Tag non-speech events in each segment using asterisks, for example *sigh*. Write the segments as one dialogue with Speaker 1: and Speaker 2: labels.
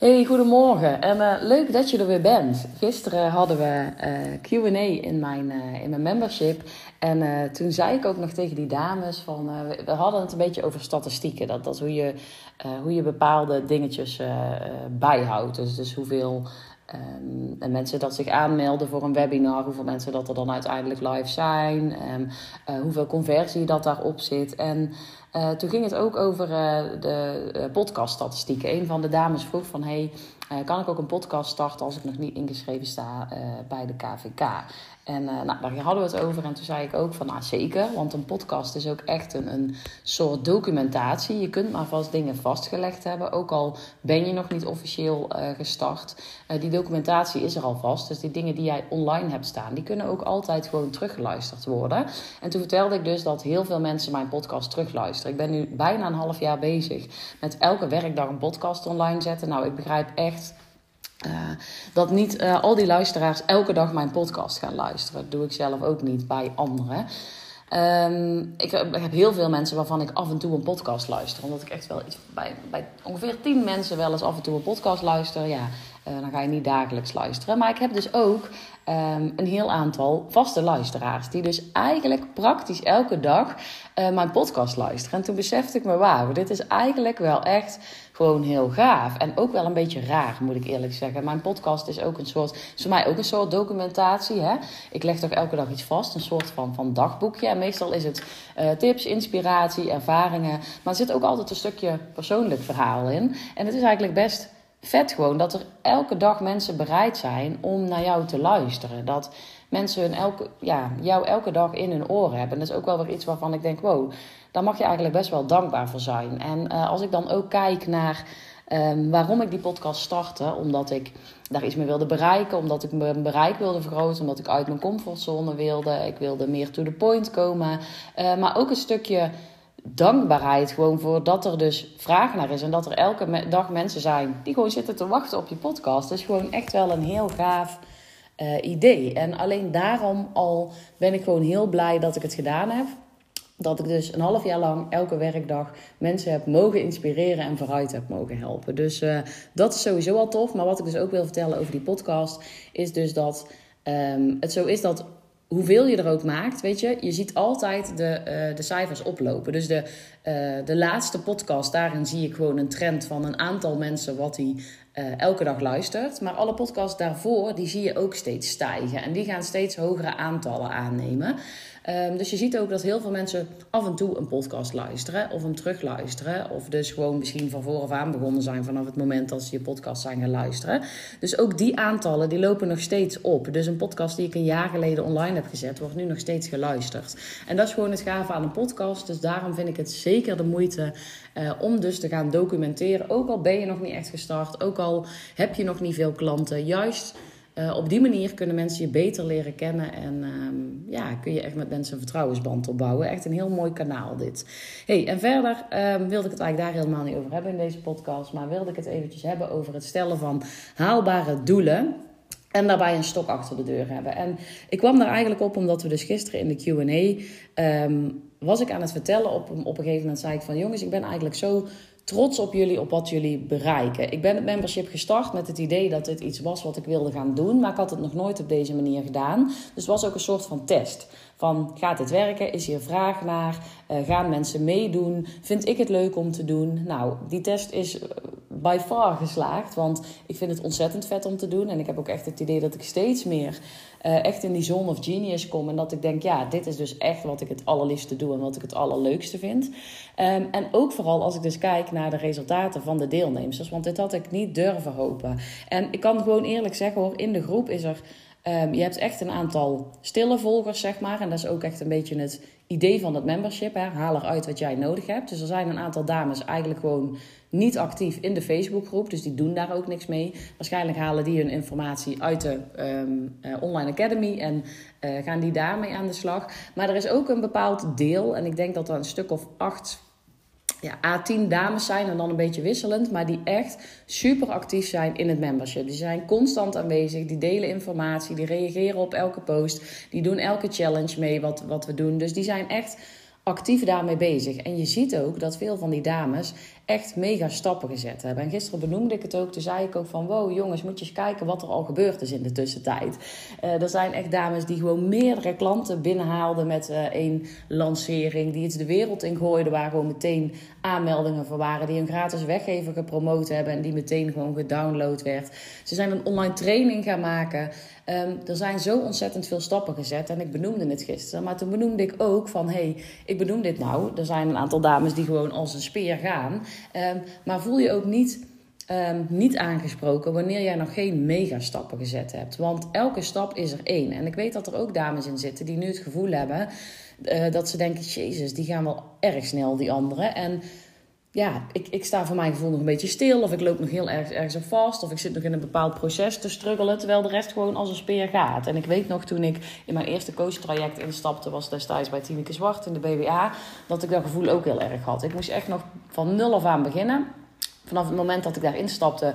Speaker 1: Hey, goedemorgen en uh, leuk dat je er weer bent. Gisteren hadden we uh, Q&A in mijn, uh, in mijn membership en toen zei ik ook nog tegen die dames van, we hadden het een beetje over statistieken. Dat, dat hoe, je, hoe je bepaalde dingetjes bijhoudt. Dus, dus hoeveel Um, en mensen dat zich aanmelden voor een webinar, hoeveel mensen dat er dan uiteindelijk live zijn, uh, hoeveel conversie dat daarop zit. En uh, toen ging het ook over uh, de podcaststatistieken. Een van de dames vroeg van, hey, kan ik ook een podcast starten als ik nog niet ingeschreven sta bij de KVK? En nou, daar hadden we het over. En toen zei ik ook van, nou zeker. Want een podcast is ook echt een, een soort documentatie. Je kunt maar vast dingen vastgelegd hebben. Ook al ben je nog niet officieel gestart. Die documentatie is er al vast. Dus die dingen die jij online hebt staan, die kunnen ook altijd gewoon teruggeluisterd worden. En toen vertelde ik dus dat heel veel mensen mijn podcast terugluisteren. Ik ben nu bijna een half jaar bezig met elke werkdag een podcast online zetten. Nou, ik begrijp echt uh, dat niet uh, al die luisteraars elke dag mijn podcast gaan luisteren. Dat doe ik zelf ook niet bij anderen. Um, ik, heb heel veel mensen waarvan ik af en toe een podcast luister. Omdat ik echt wel iets bij, bij ongeveer tien mensen wel eens af en toe een podcast luister. Ja, uh, dan ga je niet dagelijks luisteren. Maar ik heb dus ook um, een heel aantal vaste luisteraars. Die dus eigenlijk praktisch elke dag mijn podcast luisteren. En toen besefte ik me, wauw, dit is eigenlijk wel echt gewoon heel gaaf. En ook wel een beetje raar, moet ik eerlijk zeggen. Mijn podcast is ook een soort, is voor mij ook een soort documentatie. Hè? Ik leg toch elke dag iets vast, een soort van, van dagboekje. En meestal is het uh, tips, inspiratie, ervaringen. Maar er zit ook altijd een stukje persoonlijk verhaal in. En het is eigenlijk best vet gewoon dat er elke dag mensen bereid zijn om naar jou te luisteren. Dat mensen hun elke, ja, jou elke dag in hun oren hebben. En dat is ook wel weer iets waarvan ik denk, wow, daar mag je eigenlijk best wel dankbaar voor zijn. En uh, als ik dan ook kijk naar um, waarom ik die podcast startte, omdat ik daar iets mee wilde bereiken, omdat ik mijn bereik wilde vergroten, omdat ik uit mijn comfortzone wilde, ik wilde meer to the point komen, uh, maar ook een stukje dankbaarheid gewoon voor dat er dus vraag naar is en dat er elke dag mensen zijn die gewoon zitten te wachten op je podcast. Dat is gewoon echt wel een heel gaaf uh, idee. En alleen daarom al ben ik gewoon heel blij dat ik het gedaan heb dat ik dus een half jaar lang elke werkdag mensen heb mogen inspireren en vooruit heb mogen helpen. Dus uh, dat is sowieso al tof. Maar wat ik dus ook wil vertellen over die podcast, is dus dat um, het zo is dat hoeveel je er ook maakt, weet je, je ziet altijd de, uh, de cijfers oplopen. Dus de, uh, de laatste podcast, daarin zie ik gewoon een trend van een aantal mensen wat die uh, elke dag luistert. Maar alle podcasts daarvoor, die zie je ook steeds stijgen. En die gaan steeds hogere aantallen aannemen. Um, dus je ziet ook dat heel veel mensen af en toe een podcast luisteren of hem terugluisteren. Of dus gewoon misschien van vooraf aan begonnen zijn vanaf het moment dat ze je podcast zijn gaan luisteren. Dus ook die aantallen die lopen nog steeds op. Dus een podcast die ik een jaar geleden online heb gezet, wordt nu nog steeds geluisterd. En dat is gewoon het gave aan een podcast. Dus daarom vind ik het zeker de moeite uh, om dus te gaan documenteren. Ook al ben je nog niet echt gestart, ook al heb je nog niet veel klanten. Juist uh, op die manier kunnen mensen je beter leren kennen en um, ja, kun je echt met mensen een vertrouwensband opbouwen. Echt een heel mooi kanaal dit. Hey, en verder um, wilde ik het eigenlijk daar helemaal niet over hebben in deze podcast, maar wilde ik het eventjes hebben over het stellen van haalbare doelen. En daarbij een stok achter de deur hebben. En ik kwam daar eigenlijk op omdat we dus gisteren in de QA. Um, was ik aan het vertellen. Op, op een gegeven moment zei ik van jongens, ik ben eigenlijk zo trots op jullie, op wat jullie bereiken. Ik ben het membership gestart met het idee dat dit iets was wat ik wilde gaan doen, maar ik had het nog nooit op deze manier gedaan. Dus het was ook een soort van test. Van gaat dit werken? Is hier vraag naar? Uh, gaan mensen meedoen? Vind ik het leuk om te doen? Nou, die test is eh, by far geslaagd, want ik vind het ontzettend vet om te doen. En ik heb ook echt het idee dat ik steeds meer uh, echt in die zone of genius kom. En dat ik denk, ja, dit is dus echt wat ik het allerliefste doe en wat ik het allerleukste vind. Um, en ook vooral als ik dus kijk naar de resultaten van de deelnemers. Want dit had ik niet durven hopen. En ik kan gewoon eerlijk zeggen hoor, in de groep is er Um, je hebt echt een aantal stille volgers, zeg maar. En dat is ook echt een beetje het idee van het membership. Hè. Haal eruit wat jij nodig hebt. Dus er zijn een aantal dames eigenlijk gewoon niet actief in de Facebookgroep. Dus die doen daar ook niks mee. Waarschijnlijk halen die hun informatie uit de um, uh, Online Academy. En uh, gaan die daarmee aan de slag. Maar er is ook een bepaald deel. En ik denk dat er een stuk of acht ja, A10 dames zijn en dan een beetje wisselend, maar die echt super actief zijn in het membership. Die zijn constant aanwezig, die delen informatie, die reageren op elke post, die doen elke challenge mee wat, wat we doen. Dus die zijn echt actief daarmee bezig. En je ziet ook dat veel van die dames echt mega stappen gezet hebben. En gisteren benoemde ik het ook. Toen zei ik ook van, wow jongens, moet je eens kijken wat er al gebeurd is in de tussentijd. Uh, er zijn echt dames die gewoon meerdere klanten binnenhaalden met uh, één lancering. Die iets de wereld in gooiden, waar gewoon meteen aanmeldingen voor waren. Die een gratis weggever gepromoot hebben en die meteen gewoon gedownload werd. Ze zijn een online training gaan maken. Um, er zijn zo ontzettend veel stappen gezet en ik benoemde het gisteren. Maar toen benoemde ik ook van, hé, hey, ik benoem dit nou. Er zijn een aantal dames die gewoon als een speer gaan. Um, maar voel je ook niet, um, niet aangesproken wanneer jij nog geen megastappen gezet hebt. Want elke stap is er één. En ik weet dat er ook dames in zitten die nu het gevoel hebben... Uh, dat ze denken, jezus, die gaan wel erg snel, die anderen. En ja, ik, ik sta voor mijn gevoel nog een beetje stil. Of ik loop nog heel erg ergens op vast. Of ik zit nog in een bepaald proces te struggelen. Terwijl de rest gewoon als een speer gaat. En ik weet nog toen ik in mijn eerste coachtraject instapte. Was destijds bij Tineke Zwart in de BWA. Dat ik dat gevoel ook heel erg had. Ik moest echt nog van nul af aan beginnen. Vanaf het moment dat ik daar instapte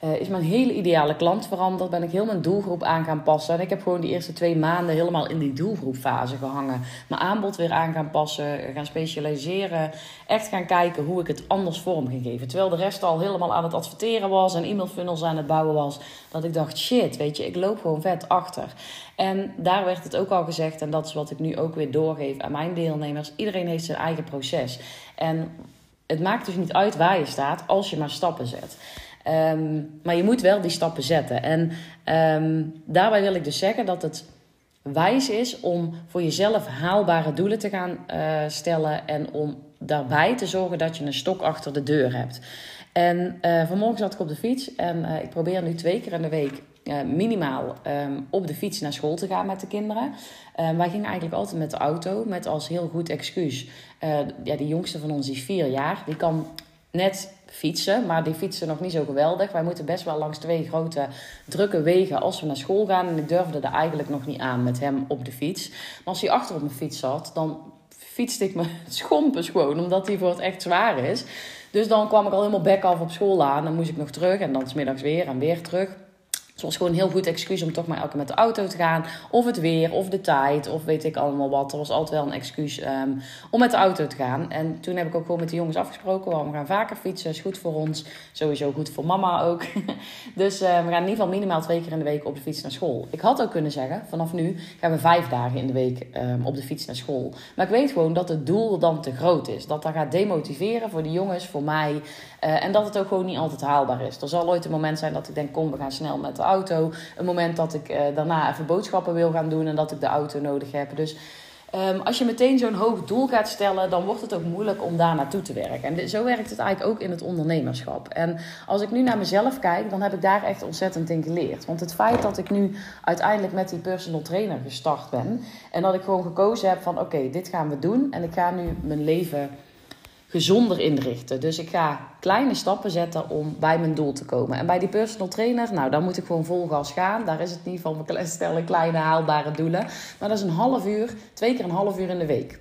Speaker 1: uh, is mijn hele ideale klant veranderd. Ben ik heel mijn doelgroep aan gaan passen. En ik heb gewoon die eerste twee maanden helemaal in die doelgroepfase gehangen. Mijn aanbod weer aan gaan passen, gaan specialiseren. Echt gaan kijken hoe ik het anders vorm ging geven. Terwijl de rest al helemaal aan het adverteren was en e-mailfunnels aan het bouwen was. Dat ik dacht, shit, weet je, ik loop gewoon vet achter. En daar werd het ook al gezegd, en dat is wat ik nu ook weer doorgeef aan mijn deelnemers. Iedereen heeft zijn eigen proces. En het maakt dus niet uit waar je staat als je maar stappen zet. Um, maar je moet wel die stappen zetten. En um, daarbij wil ik dus zeggen dat het wijs is om voor jezelf haalbare doelen te gaan uh, stellen. En om daarbij te zorgen dat je een stok achter de deur hebt. En uh, vanmorgen zat ik op de fiets en uh, ik probeer nu twee keer in de week minimaal um, op de fiets naar school te gaan met de kinderen. Wij gingen eigenlijk altijd met de auto, met als heel goed excuus. Ja, die jongste van ons is vier jaar. Die kan net fietsen, maar die fietsen nog niet zo geweldig. Wij moeten best wel langs twee grote drukke wegen als we naar school gaan. En ik durfde er eigenlijk nog niet aan met hem op de fiets. Maar als hij achter op mijn fiets zat, dan fietste ik me *laughs* schompens gewoon, omdat hij voor het echt zwaar is. Dus dan kwam ik al helemaal bek af op school aan. Dan moest ik nog terug en dan smiddags weer en weer terug. Het was gewoon een heel goed excuus om toch maar elke keer met de auto te gaan. Of het weer, of de tijd, of weet ik allemaal wat. Er was altijd wel een excuus um, om met de auto te gaan. En toen heb ik ook gewoon met de jongens afgesproken. We gaan vaker fietsen, is goed voor ons. Sowieso goed voor mama ook. *laughs* dus uh, we gaan in ieder geval minimaal twee keer in de week op de fiets naar school. Ik had ook kunnen zeggen, vanaf nu gaan we vijf dagen in de week um, op de fiets naar school. Maar ik weet gewoon dat het doel dan te groot is. Dat dat gaat demotiveren voor de jongens, voor mij. Uh, en dat het ook gewoon niet altijd haalbaar is. Er zal ooit een moment zijn dat ik denk, kom we gaan snel met de auto. Een moment dat ik uh, daarna even boodschappen wil gaan doen en dat ik de auto nodig heb. Dus um, als je meteen zo'n hoog doel gaat stellen, dan wordt het ook moeilijk om daar naartoe te werken. En zo werkt het eigenlijk ook in het ondernemerschap. En als ik nu naar mezelf kijk, dan heb ik daar echt ontzettend in geleerd. Want het feit dat ik nu uiteindelijk met die personal trainer gestart ben en dat ik gewoon gekozen heb van oké, dit gaan we doen en ik ga nu mijn leven gezonder inrichten. Dus ik ga kleine stappen zetten om bij mijn doel te komen. En bij die personal trainer, nou, dan moet ik gewoon vol gas gaan. Daar is het niet van, we stellen kleine haalbare doelen. Maar dat is een half uur, twee keer een half uur in de week.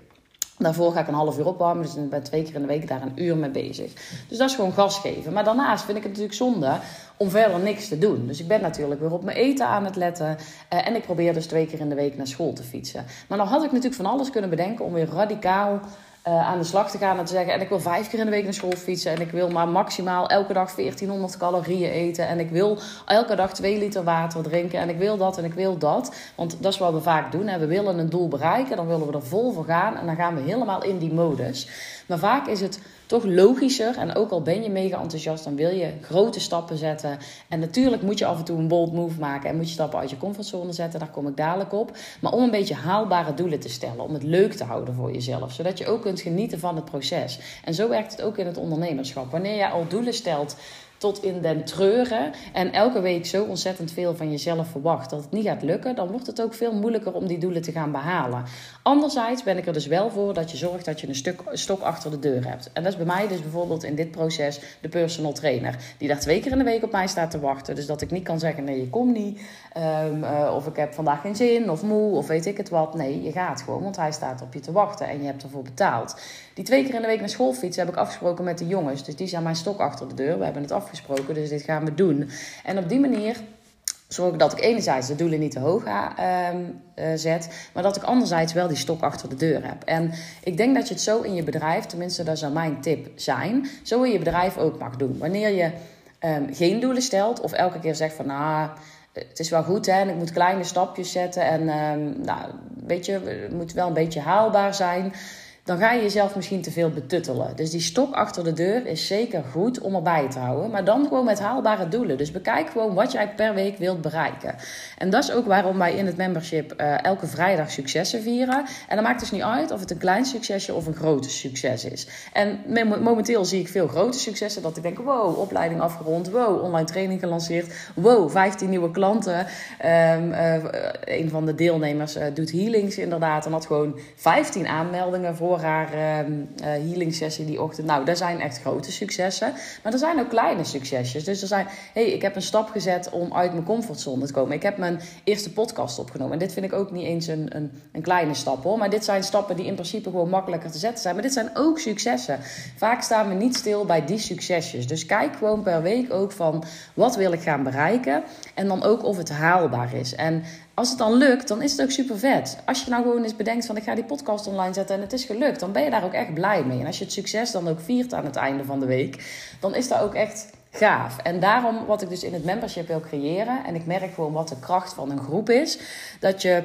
Speaker 1: Daarvoor ga ik een half uur opwarmen, dus ik ben twee keer in de week daar een uur mee bezig. Dus dat is gewoon gas geven. Maar daarnaast vind ik het natuurlijk zonde om verder niks te doen. Dus ik ben natuurlijk weer op mijn eten aan het letten. Uh, en ik probeer dus twee keer in de week naar school te fietsen. Maar dan had ik natuurlijk van alles kunnen bedenken om weer radicaal uh, aan de slag te gaan en te zeggen... en ik wil vijf keer in de week naar school fietsen... en ik wil maar maximaal elke dag 1400 calorieën eten... en ik wil elke dag 2 liter water drinken... en ik wil dat en ik wil dat. Want dat is wat we vaak doen. Hè. We willen een doel bereiken, dan willen we er vol voor gaan... en dan gaan we helemaal in die modus. Maar vaak is het toch logischer. En ook al ben je mega enthousiast, dan wil je grote stappen zetten. En natuurlijk moet je af en toe een bold move maken en moet je stappen uit je comfortzone zetten. Daar kom ik dadelijk op. Maar om een beetje haalbare doelen te stellen, om het leuk te houden voor jezelf, zodat je ook kunt genieten van het proces. En zo werkt het ook in het ondernemerschap. Wanneer je al doelen stelt tot in den treuren en elke week zo ontzettend veel van jezelf verwacht dat het niet gaat lukken, dan wordt het ook veel moeilijker om die doelen te gaan behalen. Anderzijds ben ik er dus wel voor dat je zorgt dat je een stuk, stok achter de deur hebt. En dat is bij mij dus bijvoorbeeld in dit proces de personal trainer, die daar twee keer in de week op mij staat te wachten. Dus dat ik niet kan zeggen: nee, je komt niet, um, uh, of ik heb vandaag geen zin, of moe, of weet ik het wat. Nee, je gaat gewoon, want hij staat op je te wachten en je hebt ervoor betaald. Die twee keer in de week naar school fietsen heb ik afgesproken met de jongens, dus die zijn mijn stok achter de deur. We hebben het dus dit gaan we doen. En op die manier zorgen dat ik enerzijds de doelen niet te hoog uh, zet, maar dat ik anderzijds wel die stok achter de deur heb. En ik denk dat je het zo in je bedrijf, tenminste dat zou mijn tip zijn, zo in je bedrijf ook mag doen. Wanneer je um, geen doelen stelt of elke keer zegt van nou, het is wel goed hè, en ik moet kleine stapjes zetten en um, nou, weet je, het moet wel een beetje haalbaar zijn dan ga je jezelf misschien te veel betuttelen. Dus die stok achter de deur is zeker goed om erbij te houden. Maar dan gewoon met haalbare doelen. Dus bekijk gewoon wat jij per week wilt bereiken. En dat is ook waarom wij in het membership uh, elke vrijdag successen vieren. En dat maakt dus niet uit of het een klein succesje of een groot succes is. En momenteel zie ik veel grote successen. Dat ik denk, wow, opleiding afgerond. Wow, online training gelanceerd. Wow, 15 nieuwe klanten. Um, uh, een van de deelnemers uh, doet healings inderdaad. En had gewoon 15 aanmeldingen voor haar uh, healing sessie die ochtend. Nou, daar zijn echt grote successen. Maar er zijn ook kleine succesjes. Dus er zijn, hey, ik heb een stap gezet om uit mijn comfortzone te komen. Ik heb mijn eerste podcast opgenomen. En dit vind ik ook niet eens een, een, een kleine stap hoor. Maar dit zijn stappen die in principe gewoon makkelijker te zetten zijn. Maar dit zijn ook successen. Vaak staan we niet stil bij die succesjes. Dus kijk gewoon per week ook van wat wil ik gaan bereiken. En dan ook of het haalbaar is. En als het dan lukt, dan is het ook super vet. Als je nou gewoon eens bedenkt van ik ga die podcast online zetten en het is gelukt, dan ben je daar ook echt blij mee. En als je het succes dan ook viert aan het einde van de week, dan is dat ook echt gaaf. En daarom wat ik dus in het membership wil creëren, en ik merk gewoon wat de kracht van een groep is, dat je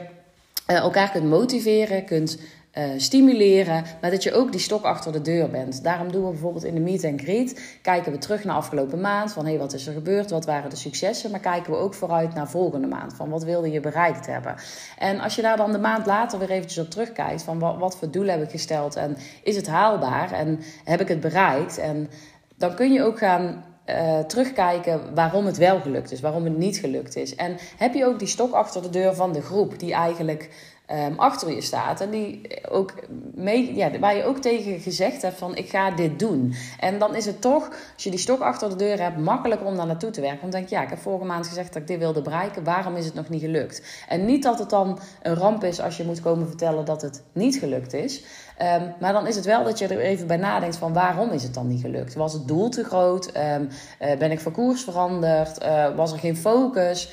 Speaker 1: eh, elkaar kunt motiveren, kunt uh, stimuleren, maar dat je ook die stok achter de deur bent. Daarom doen we bijvoorbeeld in de meet and greet, kijken we terug naar afgelopen maand, van hé, hey, wat is er gebeurd, wat waren de successen, maar kijken we ook vooruit naar volgende maand, van wat wilde je bereikt hebben. En als je daar dan de maand later weer eventjes op terugkijkt, van wat, wat voor doelen heb ik gesteld en is het haalbaar en heb ik het bereikt en dan kun je ook gaan uh, terugkijken waarom het wel gelukt is, waarom het niet gelukt is. En heb je ook die stok achter de deur van de groep die eigenlijk um, achter je staat. En die ook mee, ja, waar je ook tegen gezegd hebt van ik ga dit doen. En dan is het toch, als je die stok achter de deur hebt, makkelijker om daar naartoe te werken. Want dan denk je, ja, ik heb vorige maand gezegd dat ik dit wilde bereiken. Waarom is het nog niet gelukt? En niet dat het dan een ramp is als je moet komen vertellen dat het niet gelukt is. Um, maar dan is het wel dat je er even bij nadenkt van waarom is het dan niet gelukt? Was het doel te groot? Um, uh, ben ik van koers veranderd? Uh, was er geen focus?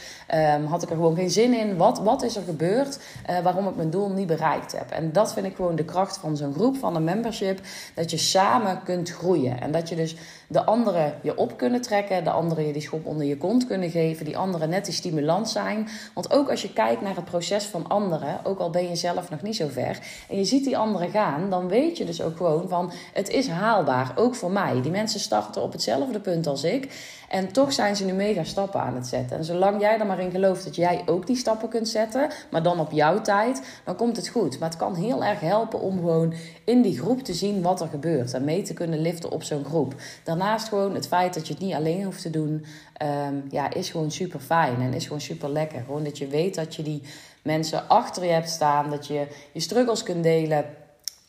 Speaker 1: Um, had ik er gewoon geen zin in? Wat, wat is er gebeurd uh, waarom ik mijn doel niet bereikt heb? En dat vind ik gewoon de kracht van zo'n groep, van een membership. Dat je samen kunt groeien. En dat je dus de anderen je op kunnen trekken, de anderen je die schop onder je kont kunnen geven, die anderen net die stimulans zijn. Want ook als je kijkt naar het proces van anderen, ook al ben je zelf nog niet zo ver, en je ziet die anderen gaan, dan weet je dus ook gewoon van het is haalbaar, ook voor mij. Die mensen starten op hetzelfde punt als ik. En toch zijn ze nu mega stappen aan het zetten. En zolang jij er maar in gelooft dat jij ook die stappen kunt zetten, maar dan op jouw tijd, dan komt het goed. Maar het kan heel erg helpen om gewoon in die groep te zien wat er gebeurt en mee te kunnen liften op zo'n groep. Daarnaast gewoon het feit dat je het niet alleen hoeft te doen, um, ja, is gewoon super fijn en is gewoon super lekker. Gewoon dat je weet dat je die mensen achter je hebt staan, dat je je struggles kunt delen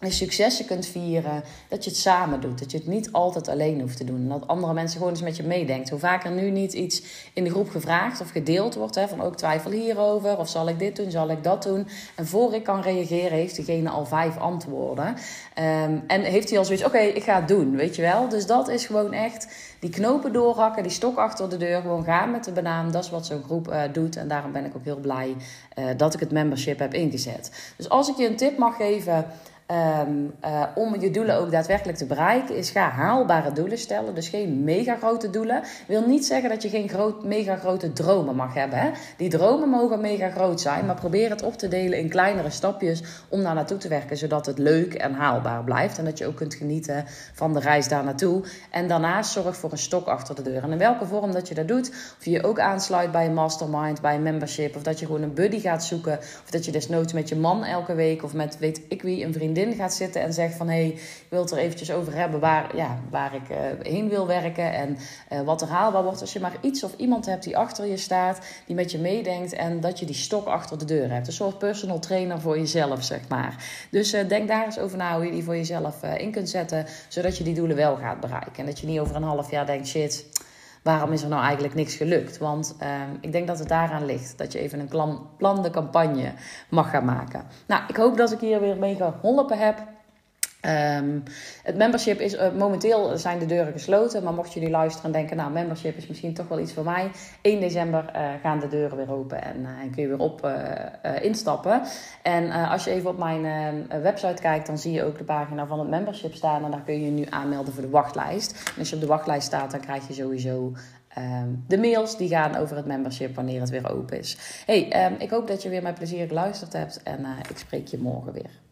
Speaker 1: je successen kunt vieren, dat je het samen doet. Dat je het niet altijd alleen hoeft te doen. En dat andere mensen gewoon eens met je meedenken. Hoe vaker nu niet iets in de groep gevraagd of gedeeld wordt, hè, van ook twijfel hierover, of zal ik dit doen, zal ik dat doen. En voor ik kan reageren, heeft diegene al vijf antwoorden. Um, en heeft hij al zoiets, oké, ik ga het doen, weet je wel. Dus dat is gewoon echt die knopen doorhakken, die stok achter de deur, gewoon gaan met de banaan. Dat is wat zo'n groep uh, doet. En daarom ben ik ook heel blij uh, dat ik het membership heb ingezet. Dus als ik je een tip mag geven. Um, uh, om je doelen ook daadwerkelijk te bereiken, is ga haalbare doelen stellen. Dus geen mega grote doelen. Wil niet zeggen dat je geen groot, mega grote dromen mag hebben. Hè? Die dromen mogen mega groot zijn, maar probeer het op te delen in kleinere stapjes om daar naartoe te werken, zodat het leuk en haalbaar blijft. En dat je ook kunt genieten van de reis daar naartoe. En daarnaast zorg voor een stok achter de deur. En in welke vorm dat je dat doet, of je je ook aansluit bij een mastermind, bij een membership, of dat je gewoon een buddy gaat zoeken, of dat je desnoods met je man elke week of met weet ik wie een vriendin gaat zitten en zegt van hé, hey, ik wil het er eventjes over hebben waar, ja, waar ik uh, heen wil werken en uh, wat er haalbaar wordt. Als je maar iets of iemand hebt die achter je staat, die met je meedenkt en dat je die stok achter de deur hebt. Een soort personal trainer voor jezelf, zeg maar. Dus uh, denk daar eens over na hoe je die voor jezelf in kunt zetten, zodat je die doelen wel gaat bereiken. En dat je niet over een half jaar denkt, shit, waarom is er nou eigenlijk niks gelukt? Want uh, ik denk dat het daaraan ligt. Dat je even een plan, de campagne mag gaan maken. Nou, ik hoop dat ik hier weer mee geholpen heb. Um, het membership is uh, momenteel zijn de deuren gesloten, maar mocht je nu luisteren en denken, nou, membership is misschien toch wel iets voor mij. 1 december uh, gaan de deuren weer open en, en kun je weer op instappen. En als je even op mijn website kijkt, dan zie je ook de pagina van het membership staan en daar kun je je nu aanmelden voor de wachtlijst. En als je op de wachtlijst staat, dan krijg je sowieso Um, de mails die gaan over het membership wanneer het weer open is. Hey, um, ik hoop dat je weer met plezier geluisterd hebt en ik spreek je morgen weer.